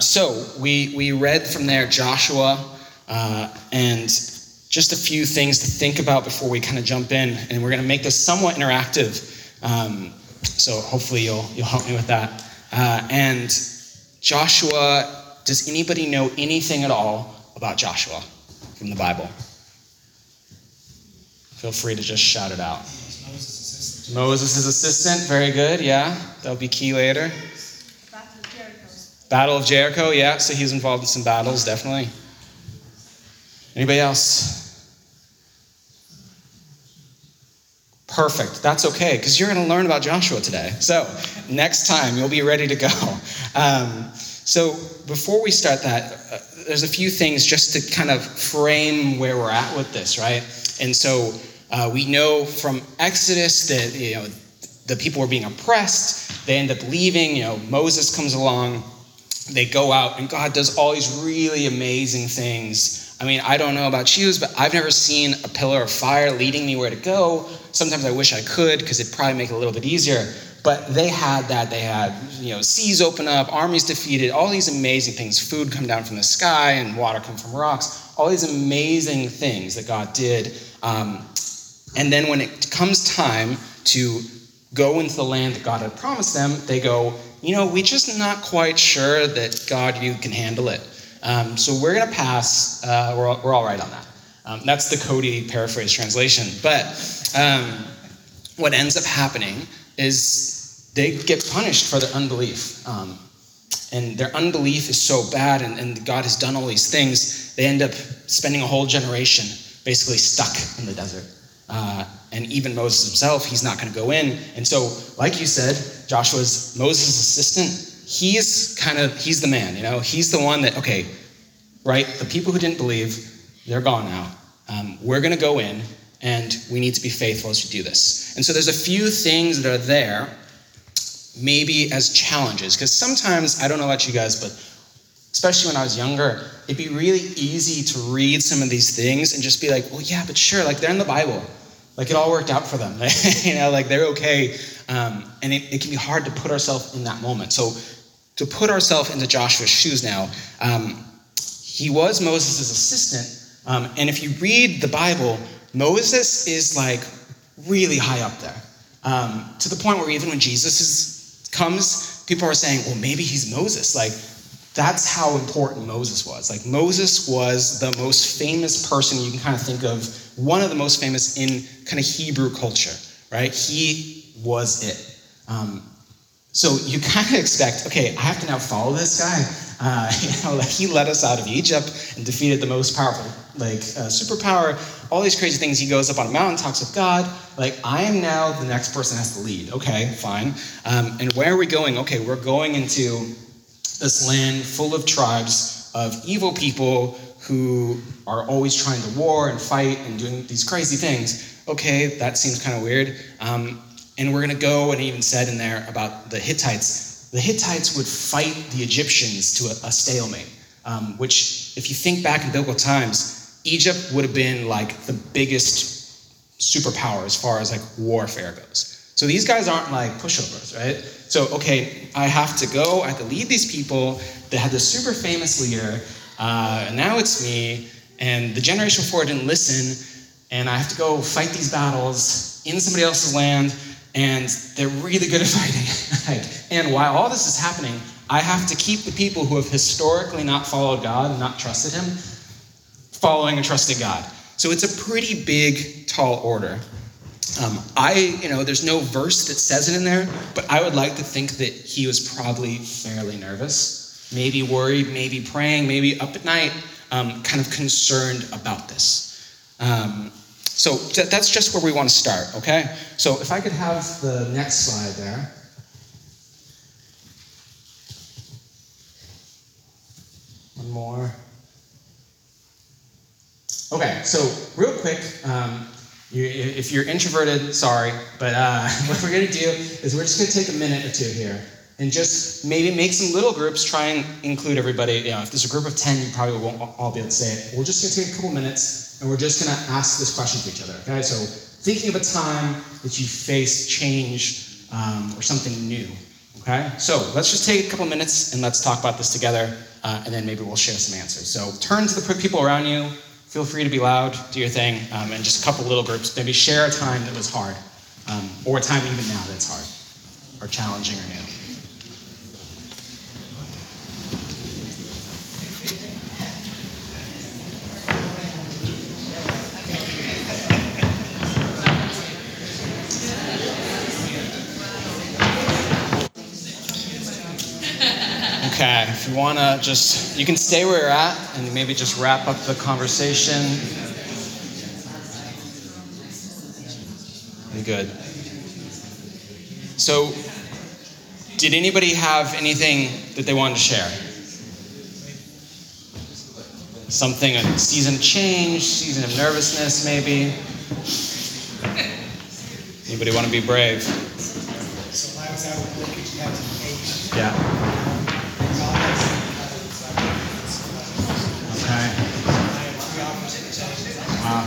Um, so we, we read from there Joshua uh, and just a few things to think about before we kind of jump in. And we're going to make this somewhat interactive. Um, so hopefully you'll, you'll help me with that. Uh, and Joshua, does anybody know anything at all about Joshua from the Bible? Feel free to just shout it out. Moses' assistant, very good, yeah. That'll be key later. Battle of Jericho. Yeah. So he's involved in some battles, definitely. Anybody else? Perfect. That's okay, because you're going to learn about Joshua today. So next time you'll be ready to go. Um, so before we start that, uh, there's a few things just to kind of frame where we're at with this, right? And so uh, we know from Exodus that you know the people were being oppressed. They end up leaving. You know, Moses comes along. They go out, and God does all these really amazing things. I mean, I don't know about you, but I've never seen a pillar of fire leading me where to go. Sometimes I wish I could because it'd probably make it a little bit easier. But they had that. They had, you know, seas open up, armies defeated, all these amazing things. Food come down from the sky and water come from rocks. All these amazing things that God did. Um, and then when it comes time to go into the land that God had promised them, they go, you know, we're just not quite sure that God, you can handle it. Um, so we're going to pass. Uh, we're, all, we're all right on that. Um, that's the Cody paraphrase translation. But um, what ends up happening is they get punished for their unbelief. Um, and their unbelief is so bad, and, and God has done all these things, they end up spending a whole generation basically stuck in the desert. Uh, and even Moses himself, he's not going to go in. And so, like you said, Joshua's Moses' assistant. He's kind of he's the man, you know. He's the one that okay, right? The people who didn't believe, they're gone now. Um, we're going to go in, and we need to be faithful as we do this. And so, there's a few things that are there, maybe as challenges, because sometimes I don't know about you guys, but especially when I was younger, it'd be really easy to read some of these things and just be like, well, yeah, but sure, like they're in the Bible. Like it all worked out for them. you know, like they're okay. Um, and it, it, can be hard to put ourselves in that moment. So to put ourselves into Joshua's shoes now, um, he was Moses' assistant. Um, and if you read the Bible, Moses is like really high up there. Um, to the point where even when Jesus is, comes, people are saying, well, maybe he's Moses. Like, that's how important Moses was. Like, Moses was the most famous person you can kind of think of, one of the most famous in kind of Hebrew culture, right? He was it. Um, so you kind of expect, okay, I have to now follow this guy. Uh, you know, like he led us out of Egypt and defeated the most powerful, like uh, superpower. All these crazy things. He goes up on a mountain, talks with God. Like I am now the next person has to lead. Okay, fine. Um, and where are we going? Okay, we're going into this land full of tribes of evil people who are always trying to war and fight and doing these crazy things. Okay, that seems kind of weird. Um, and we're going to go, and even said in there about the Hittites. The Hittites would fight the Egyptians to a, a stalemate, um, which, if you think back in biblical times, Egypt would have been like the biggest superpower as far as like warfare goes. So these guys aren't like pushovers, right? So, okay, I have to go, I have to lead these people. They had this super famous leader, uh, and now it's me, and the generation before didn't listen, and I have to go fight these battles in somebody else's land, and they're really good at fighting. and while all this is happening, I have to keep the people who have historically not followed God and not trusted Him following and trusting God. So it's a pretty big, tall order. Um, I, you know, there's no verse that says it in there, but I would like to think that he was probably fairly nervous, maybe worried, maybe praying, maybe up at night, um, kind of concerned about this. Um, so that's just where we want to start, okay? So if I could have the next slide there. One more. Okay, so real quick, um, you, if you're introverted, sorry, but uh, what we're going to do is we're just going to take a minute or two here and just maybe make some little groups, try and include everybody. You know, if there's a group of 10, you probably won't all be able to say it. We're just going to take a couple minutes and we're just going to ask this question to each other, okay? So, thinking of a time that you faced change um, or something new, Okay, so let's just take a couple minutes and let's talk about this together, uh, and then maybe we'll share some answers. So turn to the people around you. Feel free to be loud, do your thing, um, and just a couple little groups. Maybe share a time that was hard, um, or a time even now that's hard, or challenging or new. Okay, if you want to just, you can stay where you're at and maybe just wrap up the conversation. Be good. So, did anybody have anything that they wanted to share? Something, a season of change, season of nervousness, maybe? Anybody want to be brave? So I was out with Luke in 2008. Yeah. Okay. Wow.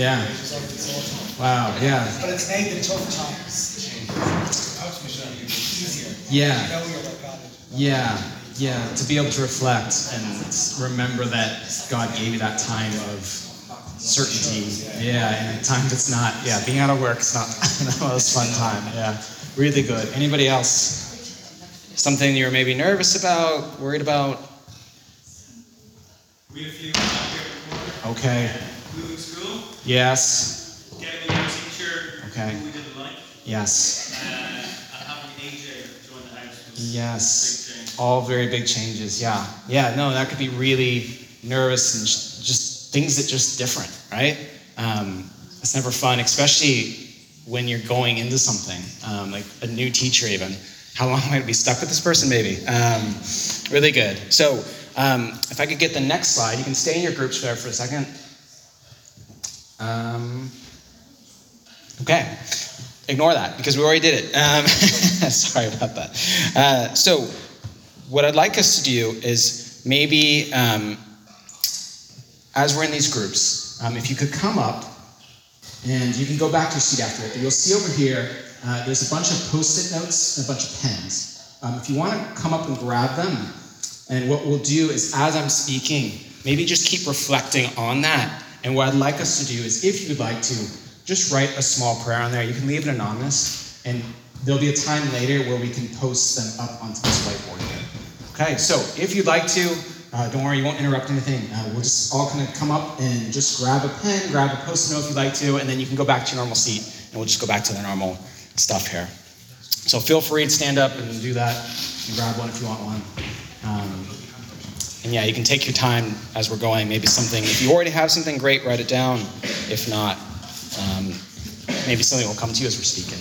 Yeah. Wow. Yeah. But it's made the tough times easier. Yeah. You know you're like God. Yeah. Yeah. To be able to reflect and remember that God gave you that time of certainty. Yeah. And a time that's not. Yeah. Being out of work is not the most fun time. Yeah. Really good. Anybody else? Something you're maybe nervous about, worried about? We had a few out here. Okay. School, getting a new teacher Okay. who we didn't like, Yes. uh, and having AJ join the house Yes. a big change. All very big changes. Yeah. Yeah. No, that could be really nervous and just things that just different, right? Um, it's never fun, especially when you're going into something um, like a new teacher. Even how long might I going to be stuck with this person? Maybe. Um, really good. So um, if I could get the next slide, you can stay in your groups there for a second. Um, okay. Ignore that because we already did it. Um, sorry about that. Uh, so, what I'd like us to do is maybe um, as we're in these groups, um, if you could come up and you can go back to your seat after it, but you'll see over here uh, there's a bunch of post it notes and a bunch of pens. Um, if you want to come up and grab them, and what we'll do is as I'm speaking, maybe just keep reflecting on that. And what I'd like us to do is, if you'd like to, just write a small prayer on there. You can leave it anonymous, and there'll be a time later where we can post them up onto this whiteboard here. Okay, so if you'd like to, uh, don't worry, you won't interrupt anything. Uh, we'll just all kind of come up and just grab a pen, grab a post-it note if you'd like to, and then you can go back to your normal seat, and we'll just go back to the normal stuff here. So feel free to stand up and do that, and grab one if you want one. Um, and yeah, you can take your time as we're going. Maybe something, if you already have something great, write it down. If not, um, maybe something will come to you as we're speaking.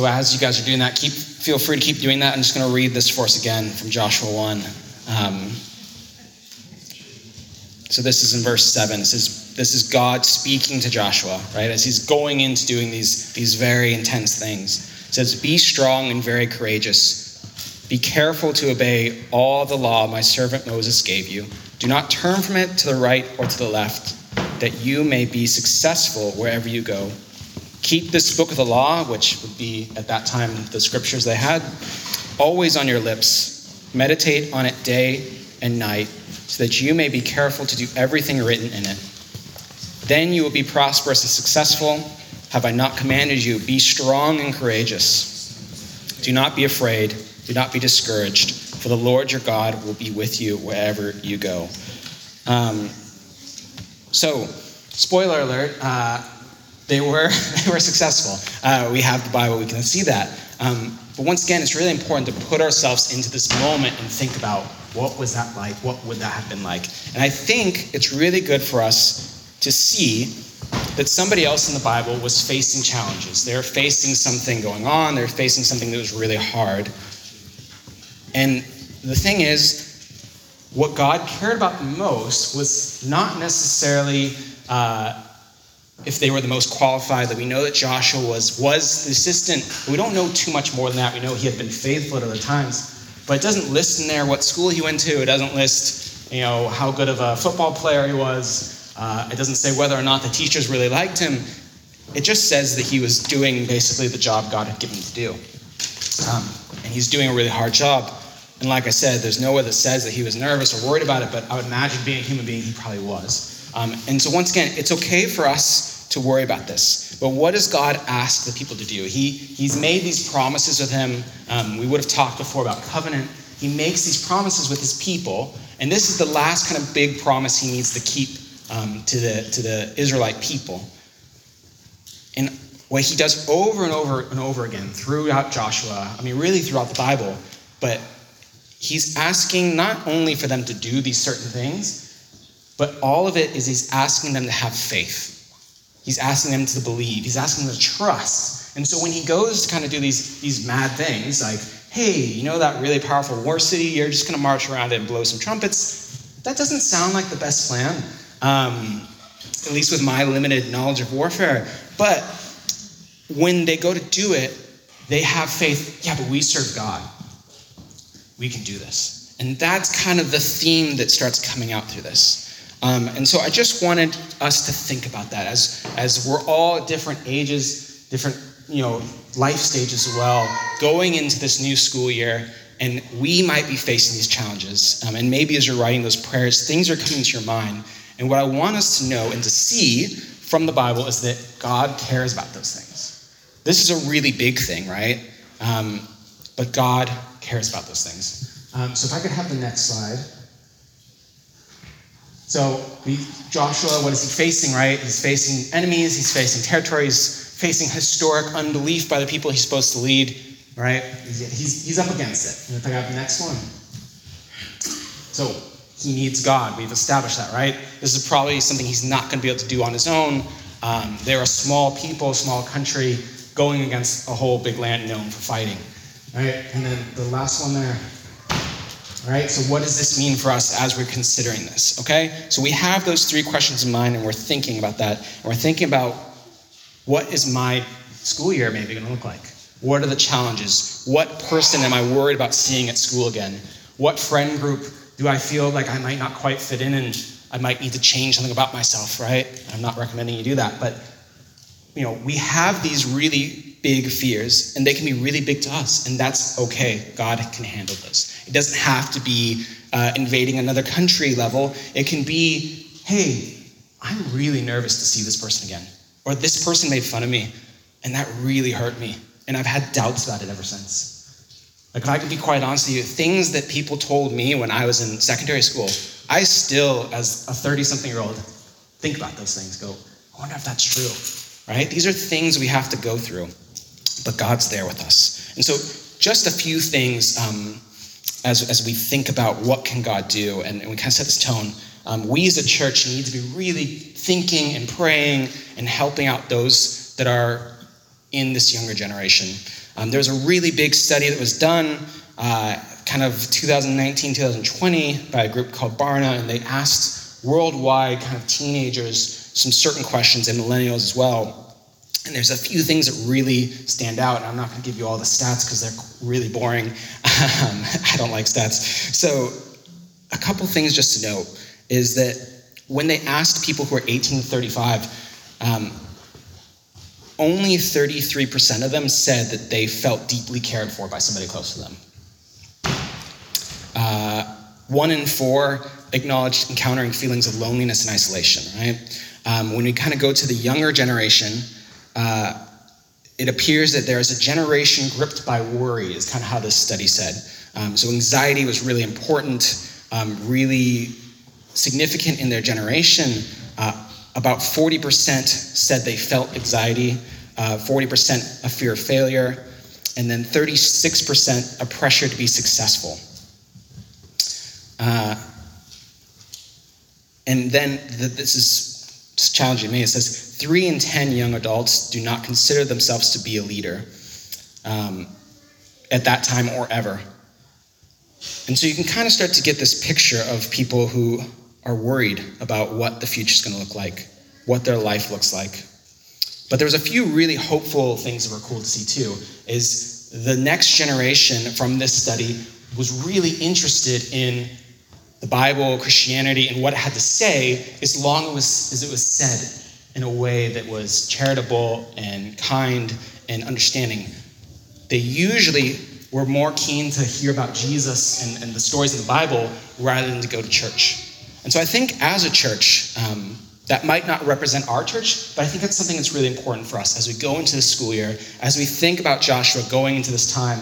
So. As you guys are doing that, keep feel free to keep doing that. I'm just going to read this for us again from Joshua 1. Um, so this is in verse 7. It says, This is God speaking to Joshua, right? As he's going into doing these, these very intense things. It says, Be strong and very courageous. Be careful to obey all the law my servant Moses gave you. Do not turn from it to the right or to the left, that you may be successful wherever you go. Keep this book of the law, which would be at that time the scriptures they had, always on your lips. Meditate on it day and night, so that you may be careful to do everything written in it. Then you will be prosperous and successful. Have I not commanded you? Be strong and courageous. Do not be afraid. Do not be discouraged, for the Lord your God will be with you wherever you go. Um, so, spoiler alert. Uh, they were they were successful. Uh, we have the Bible; we can see that. Um, but once again, it's really important to put ourselves into this moment and think about what was that like? What would that have been like? And I think it's really good for us to see that somebody else in the Bible was facing challenges. They're facing something going on. They're facing something that was really hard. And the thing is, what God cared about the most was not necessarily uh, if they were the most qualified. That we know that Joshua was was the assistant. We don't know too much more than that. We know he had been faithful at other times, but it doesn't list in there what school he went to. It doesn't list, you know, how good of a football player he was. Uh, it doesn't say whether or not the teachers really liked him. It just says that he was doing basically the job God had given him to do, um, and he's doing a really hard job. And like I said, there's nowhere that says that he was nervous or worried about it, but I would imagine being a human being, he probably was. Um, and so, once again, it's okay for us to worry about this. But what does God ask the people to do? He, he's made these promises with him. Um, we would have talked before about covenant. He makes these promises with his people. And this is the last kind of big promise he needs to keep um, to, the, to the Israelite people. And what he does over and over and over again throughout Joshua, I mean, really throughout the Bible, but he's asking not only for them to do these certain things, but all of it is he's asking them to have faith. He's asking them to believe. He's asking them to trust. And so when he goes to kind of do these, these mad things, like, hey, you know that really powerful war city? You're just going to march around it and blow some trumpets. That doesn't sound like the best plan, um, at least with my limited knowledge of warfare. But when they go to do it, they have faith. Yeah, but we serve God we can do this. And that's kind of the theme that starts coming out through this. Um, and so I just wanted us to think about that as, as we're all different ages, different you know, life stages as well, going into this new school year, and we might be facing these challenges. Um, and maybe as you're writing those prayers, things are coming to your mind. And what I want us to know and to see from the Bible is that God cares about those things. This is a really big thing, right? Um, but God cares about those things. Um, so if I could have the next slide. So we, Joshua, what is he facing, right? He's facing enemies, he's facing territories, facing historic unbelief by the people he's supposed to lead, right? He's, he's, up against it. And if I have the next one. So he needs God. We've established that, right? This is probably something he's not going to be able to do on his own. Um, they're a small people, small country, going against a whole big land known for fighting. All right, and then the last one there. All right, so what does this mean for us as we're considering this? Okay, so we have those three questions in mind and we're thinking about that. And we're thinking about what is my school year maybe going to look like? What are the challenges? What person am I worried about seeing at school again? What friend group do I feel like I might not quite fit in and I might need to change something about myself, right? I'm not recommending you do that, but you know, we have these really big fears, and they can be really big to us, and that's okay. God can handle this. It doesn't have to be uh, invading another country level. It can be, hey, I'm really nervous to see this person again, or this person made fun of me, and that really hurt me, and I've had doubts about it ever since. Like, I can be quite honest with you, things that people told me when I was in secondary school, I still, as a 30 something year old, think about those things, go, I wonder if that's true, right? These are things we have to go through but God's there with us. And so, just a few things um, as, as we think about what can God do, and, and we kind of set this tone. Um, we as a church need to be really thinking and praying and helping out those that are in this younger generation. Um, there was a really big study that was done, uh, kind of 2019, 2020, by a group called Barna, and they asked worldwide kind of teenagers some certain questions and millennials as well and there's a few things that really stand out. And I'm not going to give you all the stats because they're really boring. Um, I don't like stats. So, a couple things just to note is that when they asked people who are 18 to 35, um, only 33% of them said that they felt deeply cared for by somebody close to them. Uh, one in four acknowledged encountering feelings of loneliness and isolation, right? Um, when we kind of go to the younger generation, uh, it appears that there is a generation gripped by worry, is kind of how this study said. Um, so anxiety was really important, um, really significant in their generation. Uh, about 40% said they felt anxiety, uh, 40% a fear of failure, and then 36% a pressure to be successful. And then the, this is challenging me. It says three in 10 young adults do not consider themselves to be a leader um, at that time or ever. And so you can kind of start to get this picture of people who are worried about what the future is going to look like, what their life looks like. But there's a few really hopeful things that were cool to see too. Is the next generation from this study was really interested in the Bible, Christianity, and what it had to say, as long as, it was said in a way that was charitable and kind and understanding. They usually were more keen to hear about Jesus and, and the stories in the Bible rather than to go to church. And so I think as a church, um, that might not represent our church, but I think that's something that's really important for us as we go into the school year, as we think about Joshua going into this time,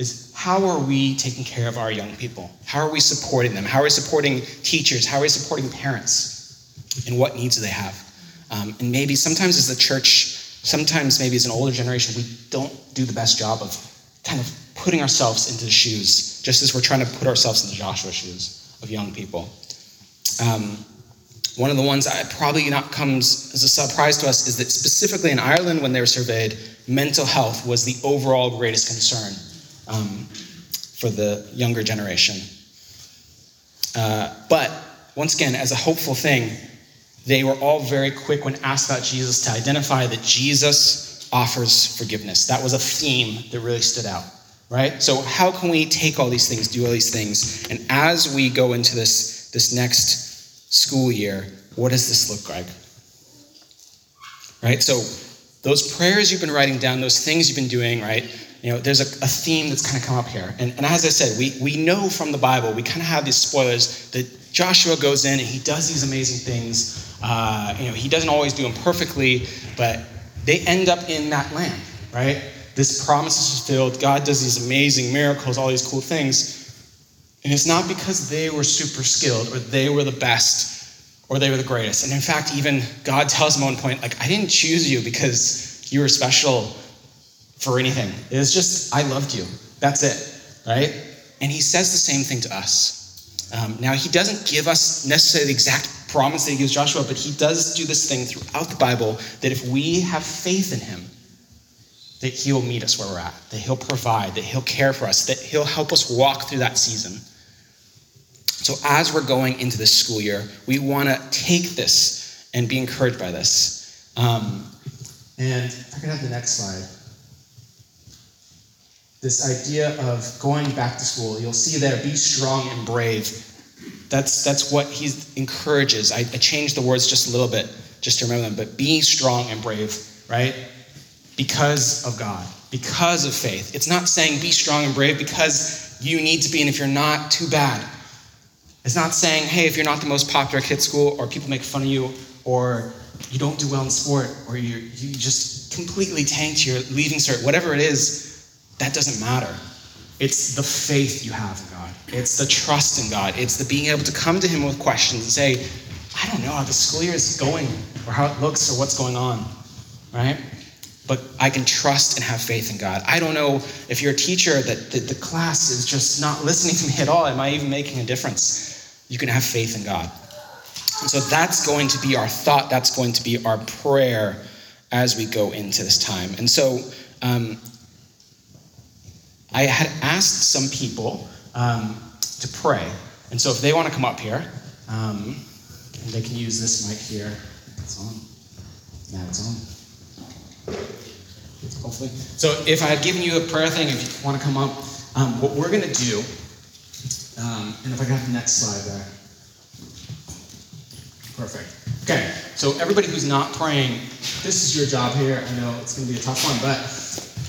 is how are we taking care of our young people? How are we supporting them? How are we supporting teachers? How are we supporting parents? And what needs do they have? Um, and maybe sometimes as the church, sometimes maybe as an older generation, we don't do the best job of kind of putting ourselves into the shoes, just as we're trying to put ourselves into Joshua's shoes of young people. Um, one of the ones that probably not comes as a surprise to us is that specifically in Ireland, when they were surveyed, mental health was the overall greatest concern um, for the younger generation. Uh, but once again, as a hopeful thing, they were all very quick when asked about Jesus to identify that Jesus offers forgiveness. That was a theme that really stood out, right? So, how can we take all these things, do all these things, and as we go into this, this next school year, what does this look like? Right? So, those prayers you've been writing down, those things you've been doing, right? You know, there's a, a theme that's kind of come up here. And, and as I said, we, we know from the Bible, we kind of have these spoilers that Joshua goes in and he does these amazing things. Uh, you know, he doesn't always do them perfectly, but they end up in that land, right? This promise is fulfilled. God does these amazing miracles, all these cool things. And it's not because they were super skilled or they were the best or they were the greatest. And in fact, even God tells them at one point, like, I didn't choose you because you were special for anything. It was just, I loved you. That's it, right? And he says the same thing to us. Um, now, he doesn't give us necessarily the exact promise that he gives Joshua, but he does do this thing throughout the Bible that if we have faith in him, that he will meet us where we're at, that he'll provide, that he'll care for us, that he'll help us walk through that season. So, as we're going into this school year, we want to take this and be encouraged by this. Um, and I could have the next slide. This idea of going back to school, you'll see there, be strong and brave. That's, that's what he encourages. I, I changed the words just a little bit, just to remember them, but be strong and brave, right? Because of God, because of faith. It's not saying be strong and brave because you need to be, and if you're not, too bad. It's not saying, hey, if you're not the most popular kid at school, or people make fun of you, or you don't do well in sport, or you you just completely tanked your leaving cert, whatever it is, that doesn't matter. It's the faith you have in God. It's the trust in God. It's the being able to come to Him with questions and say, I don't know how the school year is going, or how it looks, or what's going on, right? But I can trust and have faith in God. I don't know if you're a teacher that, the class is just not listening to me at all. Am I even making a difference? You can have faith in God. And so that's going to be our thought. That's going to be our prayer as we go into this time. And so um, I had asked some people um, to pray. And so if they want to come up here, um, they can use this mic here. It's on. Now it's on. Hopefully. So if I had given you a prayer thing, if you want to come up, um, what we're going to do, um, and if I got the next slide there. Perfect. Okay, so everybody who's not praying, this is your job here. I know it's going to be a tough one, but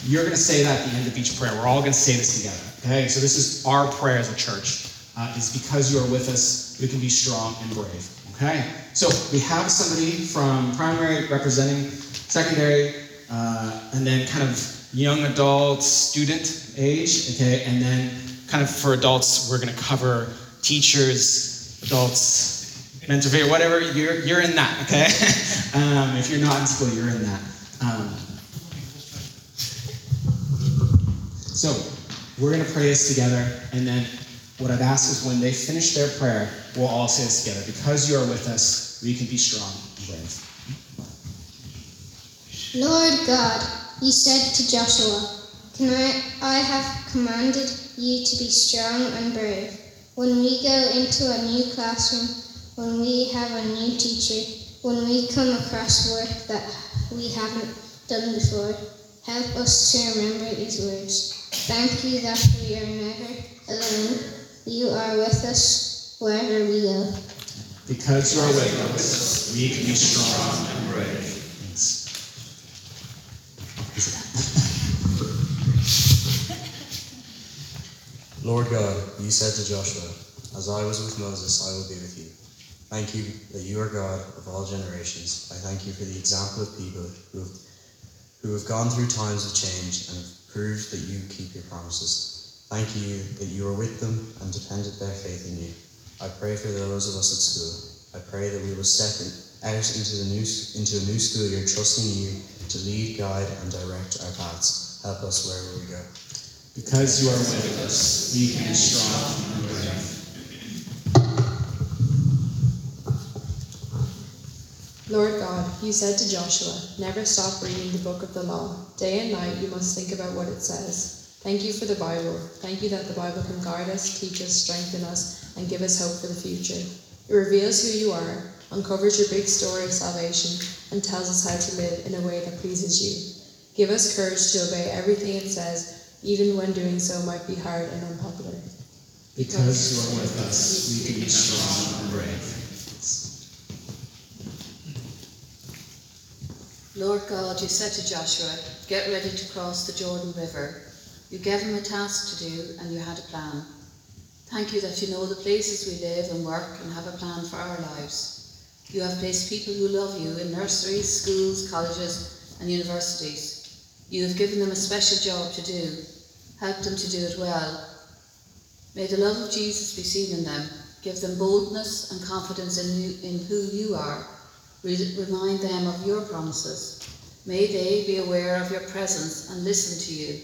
you're going to say that at the end of each prayer. We're all going to say this together. Okay, so this is our prayer as a church. Uh, is because you are with us, we can be strong and brave. Okay, so we have somebody from primary representing secondary, uh, and then kind of young adult, student age. Okay, and then kind of for adults, we're going to cover teachers, adults, mentor whatever. You're you're in that. Okay, um, if you're not in school, you're in that. Um, So we're going to pray this together, and then what I've asked is when they finish their prayer, we'll all say this together. Because you are with us, we can be strong and brave. Lord God, you said to Joshua, Tonight I have commanded you to be strong and brave. When we go into a new classroom, when we have a new teacher, when we come across work that we haven't done before, help us to remember these words. Thank you that we are never alone. You are with us wherever we go. Because you are with us, we can be strong and brave. Lord God, you said to Joshua, As I was with Moses, I will be with you. Thank you that you are God of all generations. I thank you for the example of people who have, who have gone through times of change and have proved that you keep your promises. Thank you that you are with them and depended their faith in you. I pray for those of us at school. I pray that we will step out into, the new, into a new school year trusting you to lead, guide, and direct our paths. Help us wherever we go. Because you are with us, we can be strong and brave. Lord God, you said to Joshua, Never stop reading the book of the law. Day and night you must think about what it says. Thank you for the Bible. Thank you that the Bible can guide us, teach us, strengthen us, and give us hope for the future. It reveals who you are, uncovers your big story of salvation, and tells us how to live in a way that pleases you. Give us courage to obey everything it says even when doing so might be hard and unpopular. Because you are with us, we can be strong and brave. Lord God, you said to Joshua, Get ready to cross the Jordan River. You gave him a task to do, and you had a plan. Thank you that you know the places we live and work and have a plan for our lives. You have placed people who love you in nurseries, schools, colleges, and universities. You have given them a special job to do. Help them to do it well. May the love of Jesus be seen in them. Give them boldness and confidence in, you, in who you are. Remind them of your promises. May they be aware of your presence and listen to you.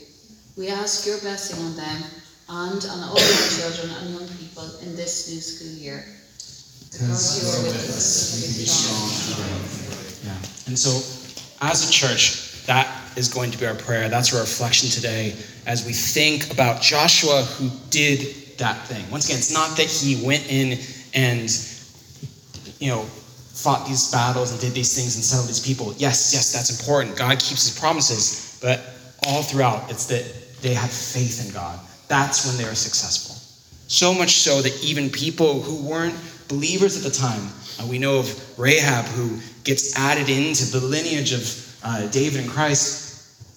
We ask your blessing on them and on all our children and young people in this new school year. Because you are with us, we can be strong. Yeah. And so, as a church, that is going to be our prayer. That's our reflection today as we think about Joshua who did that thing. Once again, it's not that he went in and, you know, fought these battles and did these things and settled these people. Yes, yes, that's important. God keeps his promises, but all throughout, it's that they had faith in God. That's when they were successful. So much so that even people who weren't believers at the time, uh, we know of Rahab who gets added into the lineage of uh, David and Christ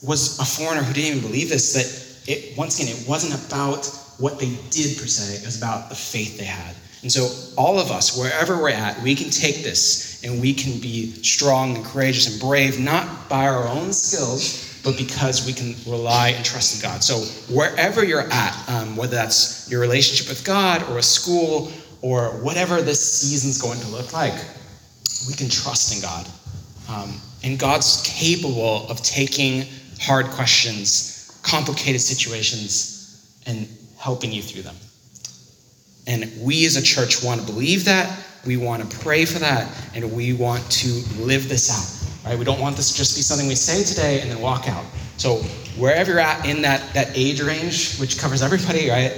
was a foreigner who didn't even believe this, that it, once again, it wasn't about what they did per se, it was about the faith they had. And so, all of us, wherever we're at, we can take this and we can be strong and courageous and brave, not by our own skills, but because we can rely and trust in God. So, wherever you're at, um, whether that's your relationship with God or a school or whatever this season's going to look like, we can trust in God. Um, and God's capable of taking hard questions, complicated situations, and helping you through them. And we as a church want to believe that, we want to pray for that, and we want to live this out. Right? We don't want this to just be something we say today and then walk out. So wherever you're at in that, that age range, which covers everybody, right?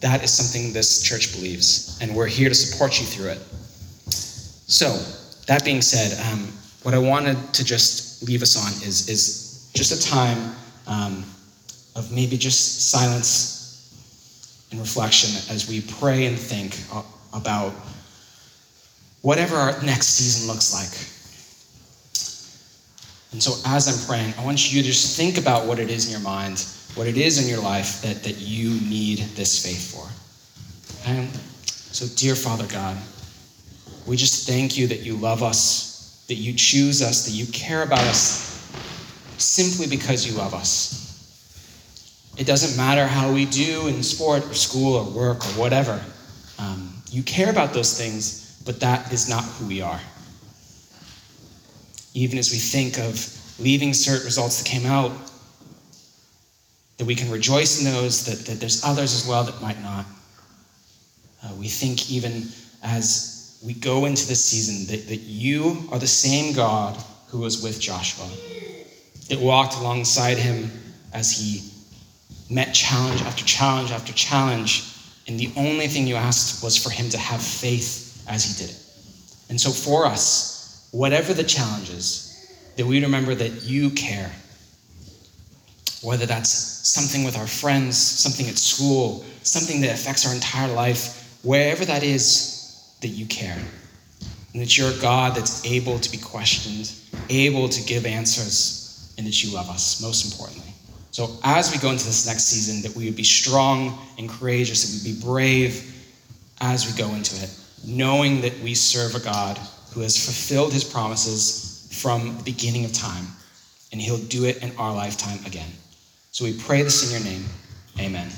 That is something this church believes, and we're here to support you through it. So, that being said, um, what I wanted to just leave us on is, is just a time um, of maybe just silence and reflection as we pray and think about whatever our next season looks like. And so, as I'm praying, I want you to just think about what it is in your mind, what it is in your life that, that you need this faith for. And so, dear Father God, we just thank you that you love us, that you choose us, that you care about us simply because you love us. It doesn't matter how we do in sport or school or work or whatever. Um, you care about those things, but that is not who we are. Even as we think of leaving cert results that came out, that we can rejoice in those, that, that there's others as well that might not. Uh, we think even as we go into this season that, that you are the same God who was with Joshua that walked alongside him as he met challenge after challenge after challenge, and the only thing you asked was for him to have faith as he did it. And so for us, whatever the challenges, that we remember that you care. Whether that's something with our friends, something at school, something that affects our entire life, wherever that is, that you care. And that you're a God that's able to be questioned, able to give answers, and that you love us, most importantly. So as we go into this next season, that we would be strong and courageous, that we'd be brave as we go into it, knowing that we serve a God who has fulfilled his promises from the beginning of time, and he'll do it in our lifetime again. So we pray this in your name. Amen.